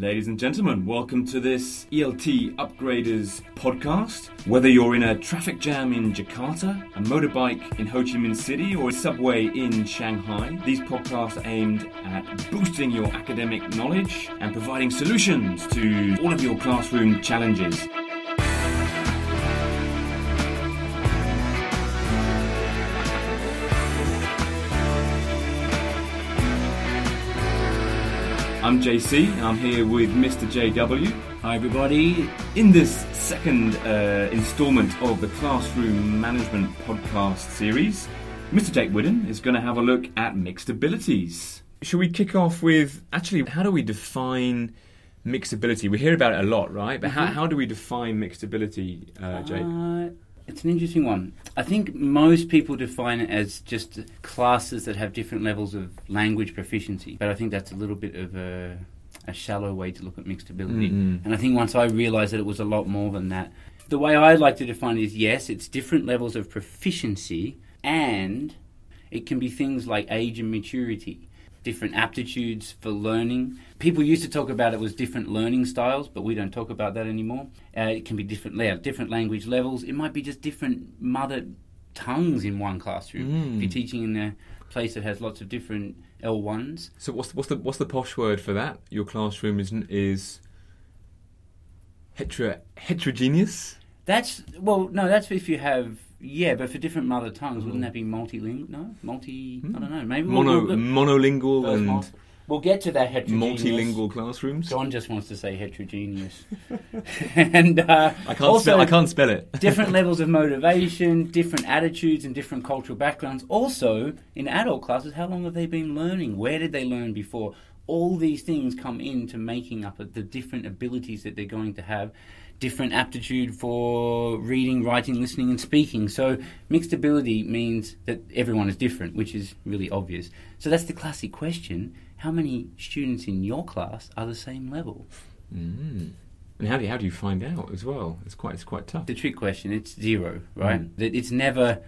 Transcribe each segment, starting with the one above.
Ladies and gentlemen, welcome to this ELT Upgraders podcast. Whether you're in a traffic jam in Jakarta, a motorbike in Ho Chi Minh City, or a subway in Shanghai, these podcasts are aimed at boosting your academic knowledge and providing solutions to all of your classroom challenges. I'm JC, and I'm here with Mr. JW. Hi, everybody. In this second uh, instalment of the Classroom Management Podcast series, Mr. Jake Whidden is going to have a look at mixed abilities. Should we kick off with actually, how do we define mixed ability? We hear about it a lot, right? But how, how do we define mixed ability, uh, Jake? Uh, it's an interesting one. I think most people define it as just classes that have different levels of language proficiency, but I think that's a little bit of a, a shallow way to look at mixed ability. Mhm. And I think once I realised that it was a lot more than that, the way I like to define it is yes, it's different levels of proficiency, and it can be things like age and maturity, different aptitudes for learning. People used to talk about it was different learning styles, but we don't talk about that anymore. Uh, it can be different, yeah, different language levels. It might be just different mother tongues in one classroom. Mm. If you're teaching in a place that has lots of different L1s, So what's the, what's the what's the posh word for that? Your classroom is is hetero, heterogeneous. That's well, no, that's if you have yeah, but for different mother tongues, wouldn't that be multilingual? No, multi. I don't know. Maybe Mono, we'll, monolingual and we'll get to that heterogeneous. multilingual classrooms. John just wants to say heterogeneous, and uh, I can't also spell. I can't spell it. different levels of motivation, different attitudes, and different cultural backgrounds. Also, in adult classes, how long have they been learning? Where did they learn before? All these things come into making up the different abilities that they're going to have. Different aptitude for reading, writing, listening, and speaking. So, mixed ability means that everyone is different, which is really obvious. So, that's the classic question how many students in your class are the same level? Mm. And how do you, how do you find out as well? It's quite it's quite tough. the trick question. It's zero, right? Mm. That It's never.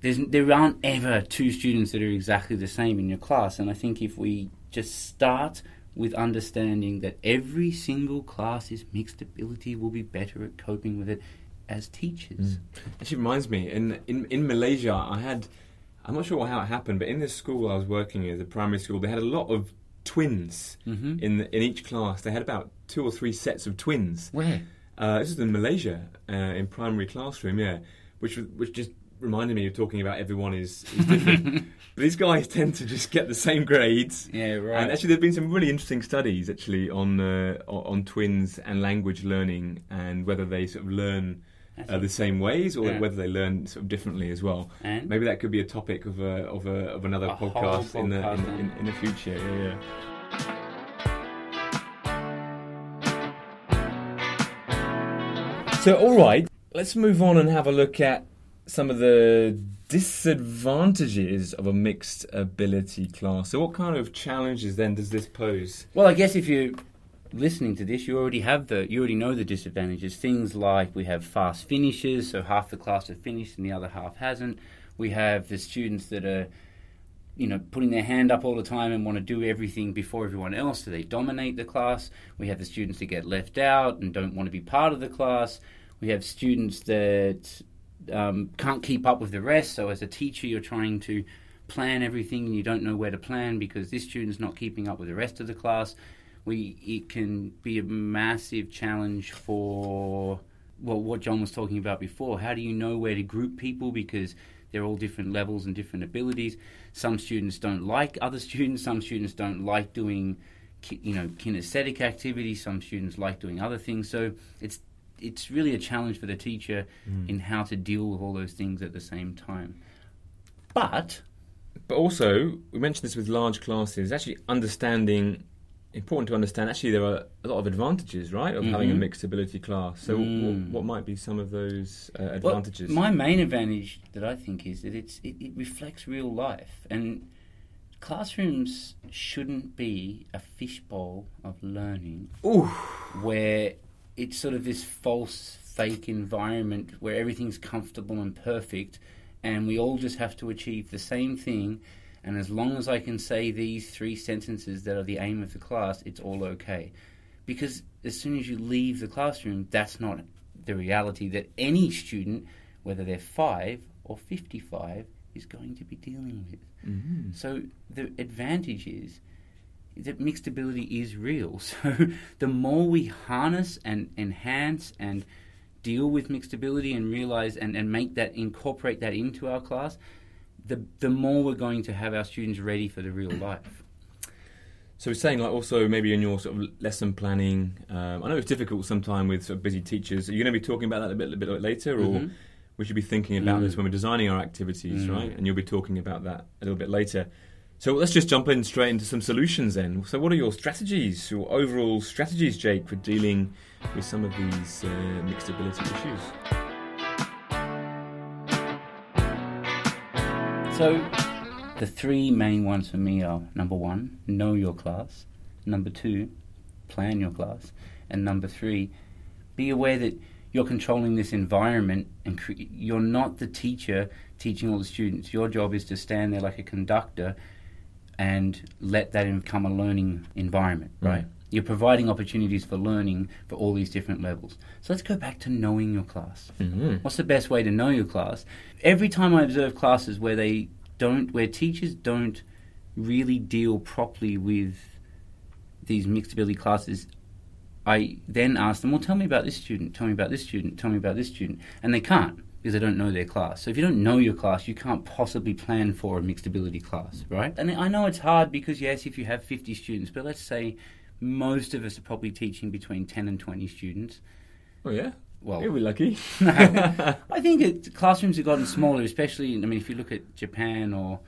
There's, there aren't ever two students that are exactly the same in your class, and I think if we just start with understanding that every single class is mixed ability, we'll be better at coping with it as teachers. Actually, reminds me in in in Malaysia, I had I'm not sure how it happened, but in this school I was working in, the primary school, they had a lot of twins Mm-hmm. in in each class. They had about two or three sets of twins. Where? Uh, this is in Malaysia, uh, in primary classroom, yeah, which which just reminded me of talking about everyone is, is different. but these guys tend to just get the same grades. Yeah, right. And actually, there've been some really interesting studies actually on uh, on on twins and language learning and whether they sort of learn uh, the same ways or Yeah. whether they learn sort of differently as well. and Maybe that could be a topic of a, of a, of another A whole podcast, in the in, in, in the future. Yeah, yeah. So, all right, let's move on and have a look at some of the disadvantages of a mixed ability class. So, what kind of challenges then does this pose? Well, I guess if you're listening to this, you already have the you already know the disadvantages. Things like we have fast finishes, so half the class have finished and the other half hasn't. We have the students that are, you know, putting their hand up all the time and want to do everything before everyone else, so they dominate the class. We have the students that get left out and don't want to be part of the class. We have students that um, can't keep up with the rest. So as a teacher, you're trying to plan everything and you don't know where to plan because this student's not keeping up with the rest of the class. We it can be a massive challenge for well what John was talking about before. How do you know where to group people because they're all different levels and different abilities. Some students don't like other students. Some students don't like doing you know kinesthetic activities. Some students like doing other things. So it's it's really a challenge for the teacher in how to deal with all those things at the same time. But But also, we mentioned this with large classes. Actually, understanding important to understand. Actually, there are a lot of advantages, right, of having a Mhm. mixed ability class. So, Mm. what, what might be some of those uh, Well, advantages? my main advantage that I think is that it's it, it reflects real life, and classrooms shouldn't be a fishbowl of learning Ooh, where it's sort of this false, fake environment where everything's comfortable and perfect, and we all just have to achieve the same thing And as long as I can say these three sentences that are the aim of the class, it's all okay. Because as soon as you leave the classroom, that's not the reality that any student, whether they're five or 55, is going to be dealing with. Mm-hmm. So the advantage is that mixed ability is real. So the more we harness and enhance and deal with mixed ability and realize and, and make that incorporate that into our class, the the more we're going to have our students ready for the real life. So we're saying like also maybe in your sort of lesson planning. Um, I know it's difficult sometimes with sort of busy teachers. Are you going to be talking about that a bit, a bit later, or Mhm. we should be thinking about Mm. this when we're designing our activities, Mm. right? And you'll be talking about that a little bit later. So let's just jump in straight into some solutions then. So what are your strategies, your overall strategies, Jake, for dealing with some of these uh, mixed ability issues? So the three main ones for me are number one, know your class. Number two, plan your class. And number three, be aware that you're controlling this environment and cre- you're not the teacher teaching all the students. Your job is to stand there like a conductor and let that become a learning environment, right? Right. You're providing opportunities for learning for all these different levels. So let's go back to knowing your class. Mm-hmm. What's the best way to know your class? Every time I observe classes where they don't, where teachers don't really deal properly with these mixed ability classes, I then ask them, well, tell me about this student, tell me about this student, tell me about this student. And they can't because they don't know their class. So if you don't know your class, you can't possibly plan for a mixed ability class, right? And I know it's hard because, yes, if you have 50 students, but let's say most of us are probably teaching between 10 and 20 students. Oh yeah, Well, you'll be lucky. I think it, classrooms have gotten smaller, especially. I mean, if you look at Japan or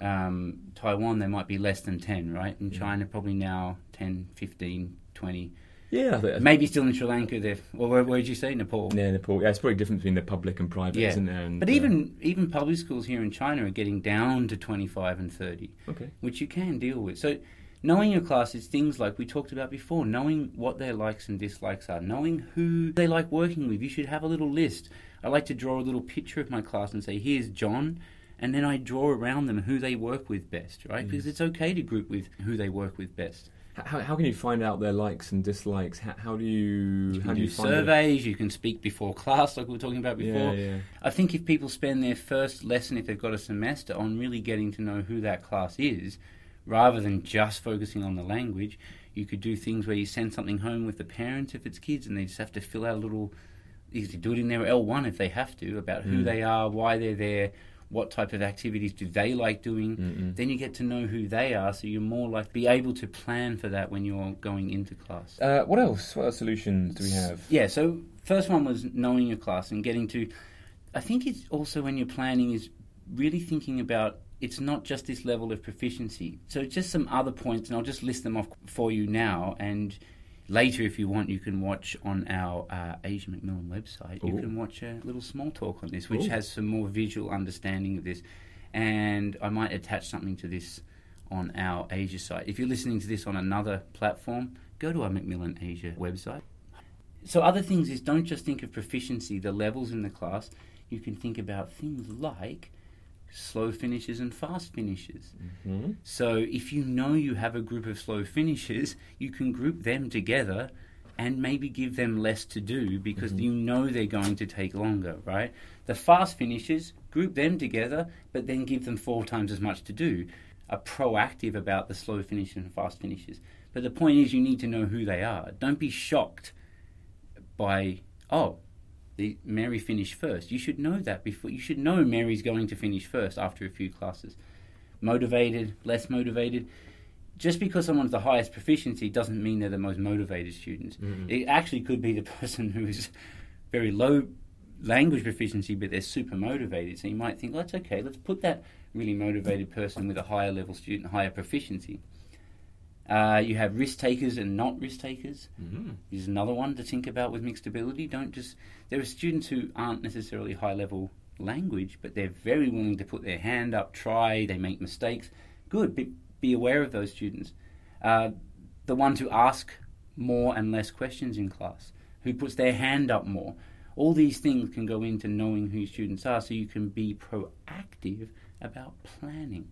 um, Taiwan, they might be less than 10, right? In Yeah. China, probably now 10, 15, 20. Yeah, I think- Maybe still in Sri Lanka, there. Well, where, where did you say? Nepal. Yeah, Nepal. Yeah, it's probably different between the public and private, Yeah. isn't there? And, But uh, even even public schools here in China are getting down to 25 and 30. okay, which you can deal with. So, knowing your class is things like we talked about before, knowing what their likes and dislikes are, knowing who they like working with. You should have a little list. I like to draw a little picture of my class and say, here's John. And then I draw around them who they work with best, right? Because it's okay to group with who they work with best. How, how can you find out their likes and dislikes? How, how do you You how do do you surveys, you can speak before class, like we were talking about before. Yeah, yeah. I think if people spend their first lesson, if they've got a semester, on really getting to know who that class is, rather than just focusing on the language, you could do things where you send something home with the parents if it's kids, and they just have to fill out a little. You could do it in their L1 if they have to about who Mm. they are, why they're there, what type of activities do they like doing. Mm-mm. Then you get to know who they are, so you're more like be able to plan for that when you're going into class. Uh, what else? What other solutions do we have? Yeah, so first one was knowing your class and getting to. I think it's also when you're planning is really thinking about it's not just this level of proficiency. So just some other points, and I'll just list them off for you now. And later, if you want, you can watch on our uh, Asia Macmillan website. You can watch a little small talk on this, which Ooh. has some more visual understanding of this. And I might attach something to this on our Asia site. If you're listening to this on another platform, go to our Macmillan Asia website. So other things is don't just think of proficiency, the levels in the class. You can think about things like slow finishes and fast finishes. hmm So if you know you have a group of slow finishes, you can group them together and maybe give them less to do because Mhm. you know they're going to take longer, right? The fast finishes, group them together, but then give them four times as much to do. Are proactive about the slow finishes and fast finishes. But the point is, you need to know who they are. Don't be shocked by, oh, the Mary finished first. You should know that before. You should know Mary's going to finish first after a few classes. Motivated, less motivated. Just because someone's the highest proficiency doesn't mean they're the most motivated students. Mhm. It actually could be the person who is very low language proficiency, but they're super motivated. So you might think, well, that's okay. Let's put that really motivated person with a higher level student, higher proficiency. Uh, you have risk takers and not risk takers hmm is another one to think about with mixed ability. Don't just there are students who aren't necessarily high level language, but they're very willing to put their hand up, try, they make mistakes. Good, be, be aware of those students. Uh, the ones who ask more and less questions in class, who puts their hand up more. All these things can go into knowing who your students are, so you can be proactive about planning.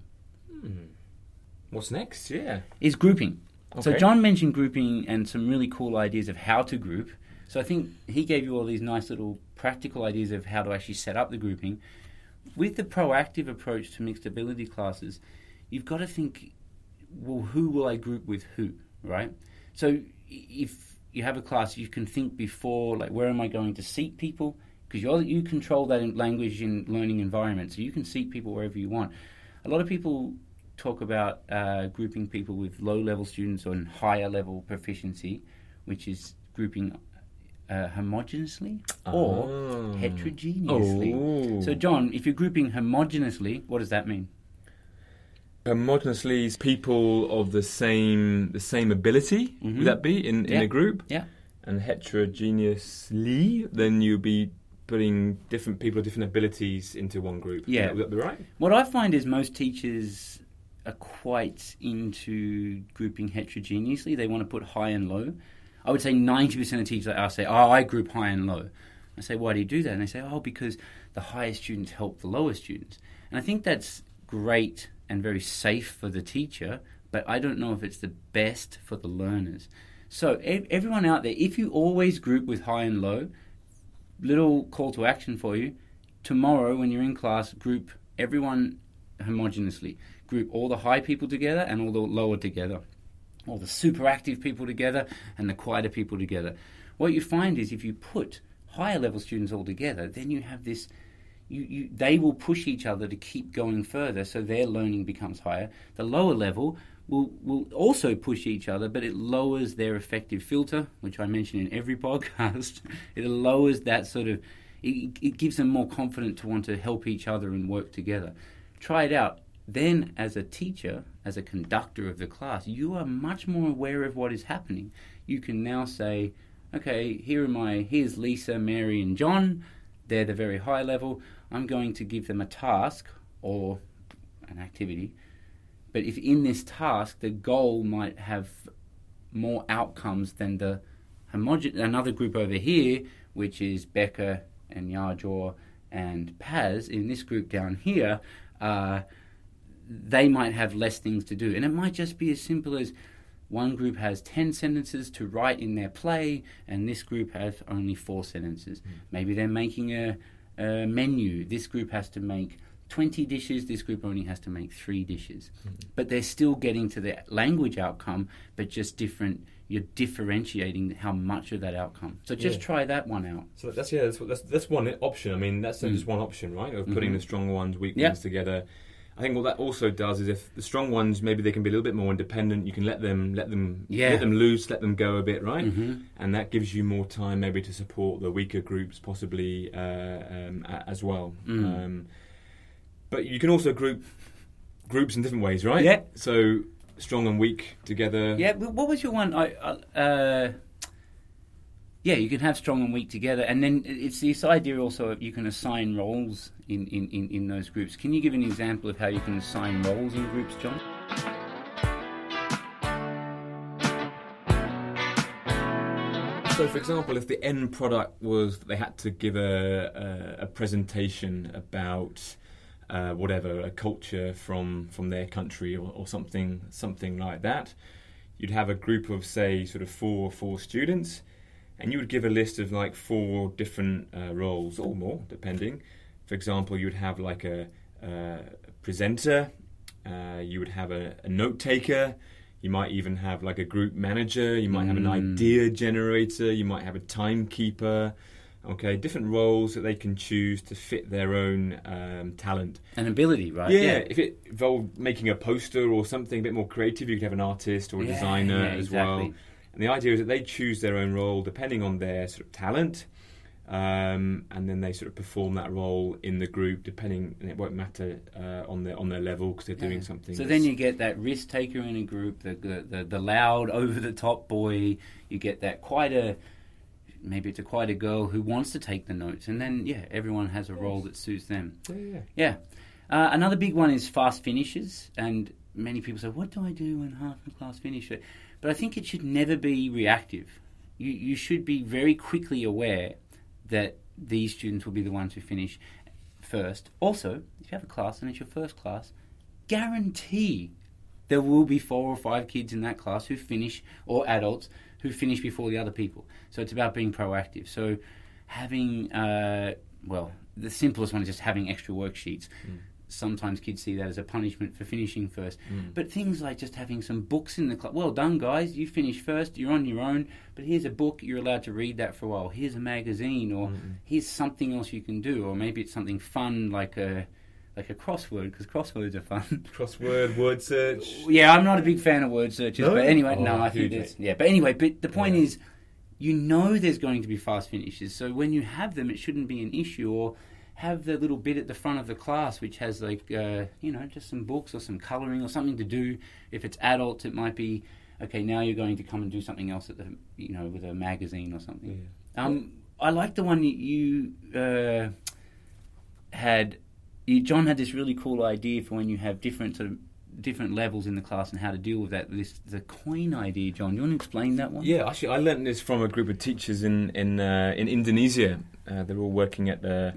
What's next? Yeah. is grouping. So John mentioned grouping and some really cool ideas of how to group. So I think he gave you all these nice little practical ideas of how to actually set up the grouping. With the proactive approach to mixed ability classes, you've got to think, well, who will I group with who, right? So if you have a class, you can think before, like, where am I going to seat people? Because you you control that language in learning environment, so you can seat people wherever you want. A lot of people talk about uh, grouping people with low level students on higher level proficiency, which is grouping uh, homogeneously or Ah. heterogeneously. Oh. So, John, if you're grouping homogeneously, what does that mean? Homogeneously, is people of the same the same ability Mhm. would that be in, in Yeah. a group? Yeah. And heterogeneously, then you'll be putting different people of different abilities into one group. Yeah. would that be right? What I find is most teachers are quite into grouping heterogeneously. They want to put high and low. I would say 90% of teachers I say, oh, I group high and low. I say, why do you do that? And they say, oh, because the higher students help the lower students. And I think that's great and very safe for the teacher, but I don't know if it's the best for the learners. So, everyone out there, if you always group with high and low, little call to action for you. Tomorrow, when you're in class, group everyone homogeneously. Group all the high people together and all the lower together. All the super active people together and the quieter people together. What you find is if you put higher level students all together, then you have this. You, you, they will push each other to keep going further, so their learning becomes higher. The lower level will will also push each other, but it lowers their affective filter, which I mention in every podcast. it lowers that sort of. It, it gives them more confidence to want to help each other and work together. Try it out. Then, as a teacher, as a conductor of the class, you are much more aware of what is happening. You can now say, okay, here are my, here's Lisa, Mary, and John. They're the very high level. I'm going to give them a task or an activity. But if in this task the goal might have more outcomes than the homogen another group over here, which is Becca and Yarjor and Paz, in this group down here, uh, they might have less things to do. And it might just be as simple as one group has 10 sentences to write in their play, and this group has only four sentences. Maybe they're making a, a menu. This group has to make 20 dishes, this group only has to make three dishes. But they're still getting to the language outcome, but just different. You're differentiating how much of that outcome. So just Yeah. try that one out. So that's yeah, that's that's, that's one option. I mean, that's Mm. just one option, right? Of putting Mhm. the strong ones, weak Yeah. ones together. I think what that also does is if the strong ones maybe they can be a little bit more independent. You can let them let them Yeah. let them loose, let them go a bit, right? Mhm. And that gives you more time maybe to support the weaker groups, possibly uh, um, a- as well. Mm. Um, but you can also group groups in different ways, right? Yeah. So strong and weak together. Yeah, what was your one? I, I- uh, yeah, you can have strong and weak together, and then it's this idea also of you can assign roles in, in, in, in those groups. Can you give an example of how you can assign roles in groups, John? So, for example, if the end product was they had to give a, a, a presentation about uh, whatever a culture from from their country or, or something something like that, you'd have a group of say sort of four four students, and you would give a list of like four different uh, roles or more depending. For example, you would have like a, presenter, uh, you would have a, a note taker. You might even have like a group manager. You might have an Mm. idea generator. You might have a timekeeper. Okay, different roles that they can choose to fit their own um, talent. and ability, right? yeah, if it involved making a poster or something a bit more creative, you could have an artist or a Yeah, designer yeah, as well. And the idea is that they choose their own role depending on their sort of talent, um, and then they sort of perform that role in the group. Depending, and it won't matter uh, on their on their level because they're doing Yeah. something. So then you get that risk taker in a group, the the, the, the loud, over the top boy. You get that quite a maybe it's a quite a girl who wants to take the notes, and then yeah, everyone has a role that suits them. Yeah, yeah. Yeah. Uh, another big one is fast finishes, and many people say, "What do I do when half the class finish it?" But I think it should never be reactive. You you should be very quickly aware that these students will be the ones who finish first. Also, if you have a class and it's your first class, guarantee there will be four or five kids in that class who finish, or adults who finish before the other people. So it's about being proactive. So having, uh, well, the simplest one is just having extra worksheets. Mm. Sometimes kids see that as a punishment for finishing first. Mm. But things like just having some books in the club. Well done, guys. You finished first. You're on your own. But here's a book. You're allowed to read that for a while. Here's a magazine, or Mm-mm. here's something else you can do, or maybe it's something fun like a like a crossword because crosswords are fun. Crossword, word search. yeah, I'm not a big fan of word searches, No? but anyway, Oh, no, I think it's yeah. But anyway, but the point Yeah. is, you know, there's going to be fast finishes, so when you have them, it shouldn't be an issue. Or have the little bit at the front of the class which has like uh, you know just some books or some colouring or something to do. If it's adults, it might be okay. Now you're going to come and do something else at the you know with a magazine or something. Um, I like the one you uh, had. You, John had this really cool idea for when you have different sort of different levels in the class and how to deal with that. This the coin idea, John. You want to explain that one? Yeah, actually, I learned this from a group of teachers in in uh, in Indonesia. Uh, they're all working at the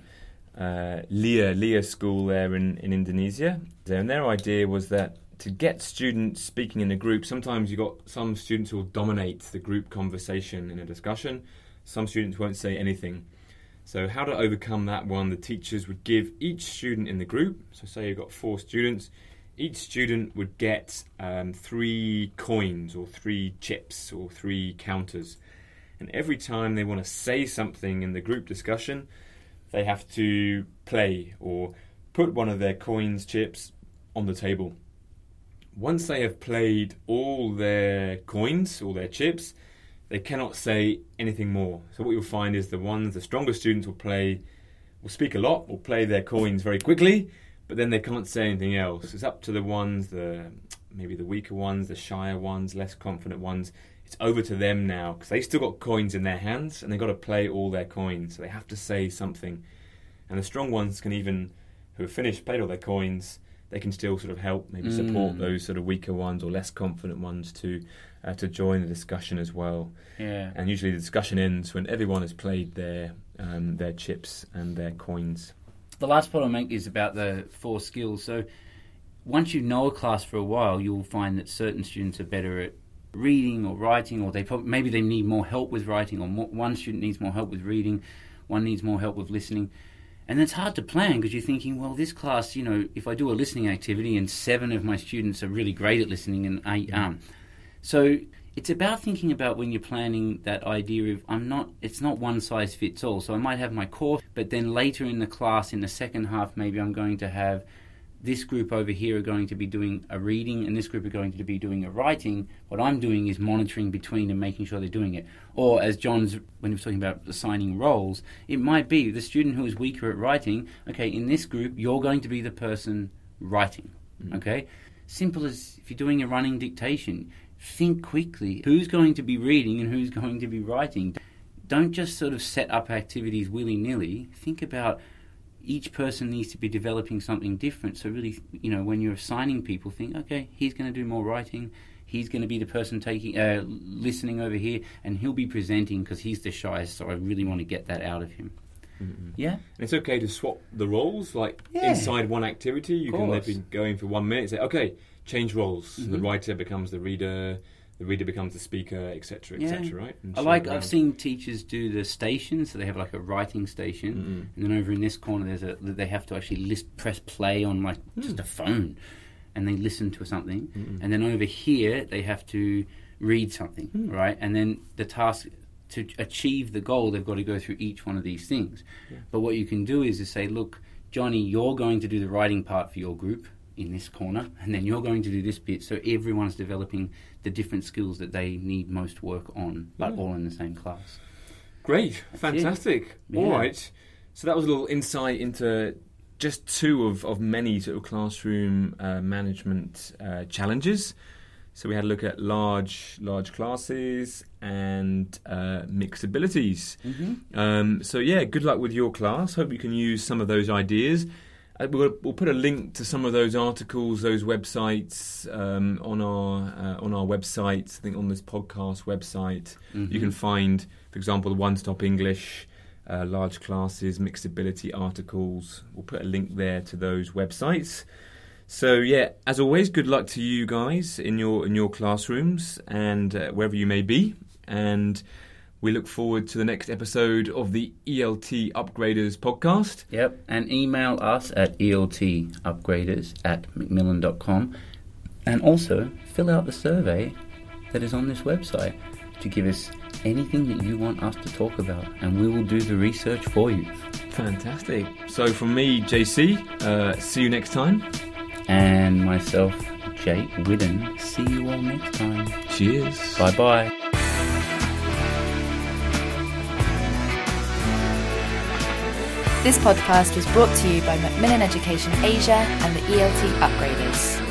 uh, Lia Lia school there in in Indonesia. And their idea was that to get students speaking in a group, sometimes you got some students who will dominate the group conversation in a discussion. Some students won't say anything. So, how to overcome that one? The teachers would give each student in the group. So, say you've got four students each student would get um, three coins or three chips or three counters. And every time they want to say something in the group discussion, they have to play or put one of their coins, chips on the table. Once they have played all their coins, all their chips, they cannot say anything more. So what you'll find is the ones, the stronger students will play, will speak a lot, will play their coins very quickly, but then they can't say anything else. It's up to the ones, the maybe the weaker ones, the shyer ones, less confident ones. It's over to them now because they've still got coins in their hands and they've got to play all their coins. So they have to say something. And the strong ones can even, who have finished, played all their coins, they can still sort of help, maybe support Mm. those sort of weaker ones or less confident ones to uh, to join the discussion as well. Yeah. And usually the discussion ends when everyone has played their um, their chips and their coins. The last point I'll make is about the four skills. So once you know a class for a while, you'll find that certain students are better at reading or writing, or they maybe they need more help with writing, or more, one student needs more help with reading, one needs more help with listening. And it's hard to plan because you're thinking, well, this class, you know, if I do a listening activity and seven of my students are really great at listening and eight mm-hmm. aren't. So it's about thinking about when you're planning that idea of I'm not it's not one size fits all. So I might have my core, but then later in the class in the second half maybe I'm going to have this group over here are going to be doing a reading and this group are going to be doing a writing. What I'm doing is monitoring between and making sure they're doing it. Or as John's when he was talking about assigning roles, it might be the student who is weaker at writing, okay, in this group you're going to be the person writing. Mm. Okay? Simple as if you're doing a running dictation, think quickly. Who's going to be reading and who's going to be writing? Don't just sort of set up activities willy nilly. Think about each person needs to be developing something different. So really, you know, when you're assigning people, think, okay, he's going to do more writing. He's going to be the person taking, uh, listening over here, and he'll be presenting because he's the shyest. So I really want to get that out of him. Mm-mm. Yeah, And it's okay to swap the roles, like Yeah. inside one activity. You can course. maybe go in for one minute, say, okay, change roles. So the writer becomes the reader, the reader becomes the speaker, etc., Yeah. etc. Right? And I like. I've um, seen teachers do the stations. So they have like a writing station, Mm-mm. and then over in this corner, there's a they have to actually list press play on like just hmm. a phone, and they listen to something. Mm-mm. And then over here, they have to read something, Hmm. right? And then the task to achieve the goal, they've got to go through each one of these things. Yeah. But what you can do is to say, look, Johnny, you're going to do the writing part for your group in this corner, and then you're going to do this bit. So everyone's developing the different skills that they need most work on, but Yeah. all in the same class. Great, That's fantastic. Yeah. All right. So that was a little insight into just two of, of many sort of classroom uh, management uh, challenges. So we had a look at large large classes and uh, mixed abilities. Mm-hmm. Um, so yeah, good luck with your class. Hope you can use some of those ideas. Uh, we'll, we'll put a link to some of those articles, those websites um, on our uh, on our website. I think on this podcast website, Mm-hmm. you can find, for example, the One Stop English, uh, large classes, mixed ability articles. We'll put a link there to those websites. So yeah, as always, good luck to you guys in your in your classrooms and uh, wherever you may be. And we look forward to the next episode of the ELT Upgraders podcast. Yep, and email us at eltupgraders at macmillan.com and also fill out the survey that is on this website to give us anything that you want us to talk about, and we will do the research for you. Fantastic. So from me, JC, uh, see you next time. And myself, Jake Whidden, see you all next time. Cheers. Bye bye. This podcast was brought to you by Macmillan Education Asia and the ELT Upgraders.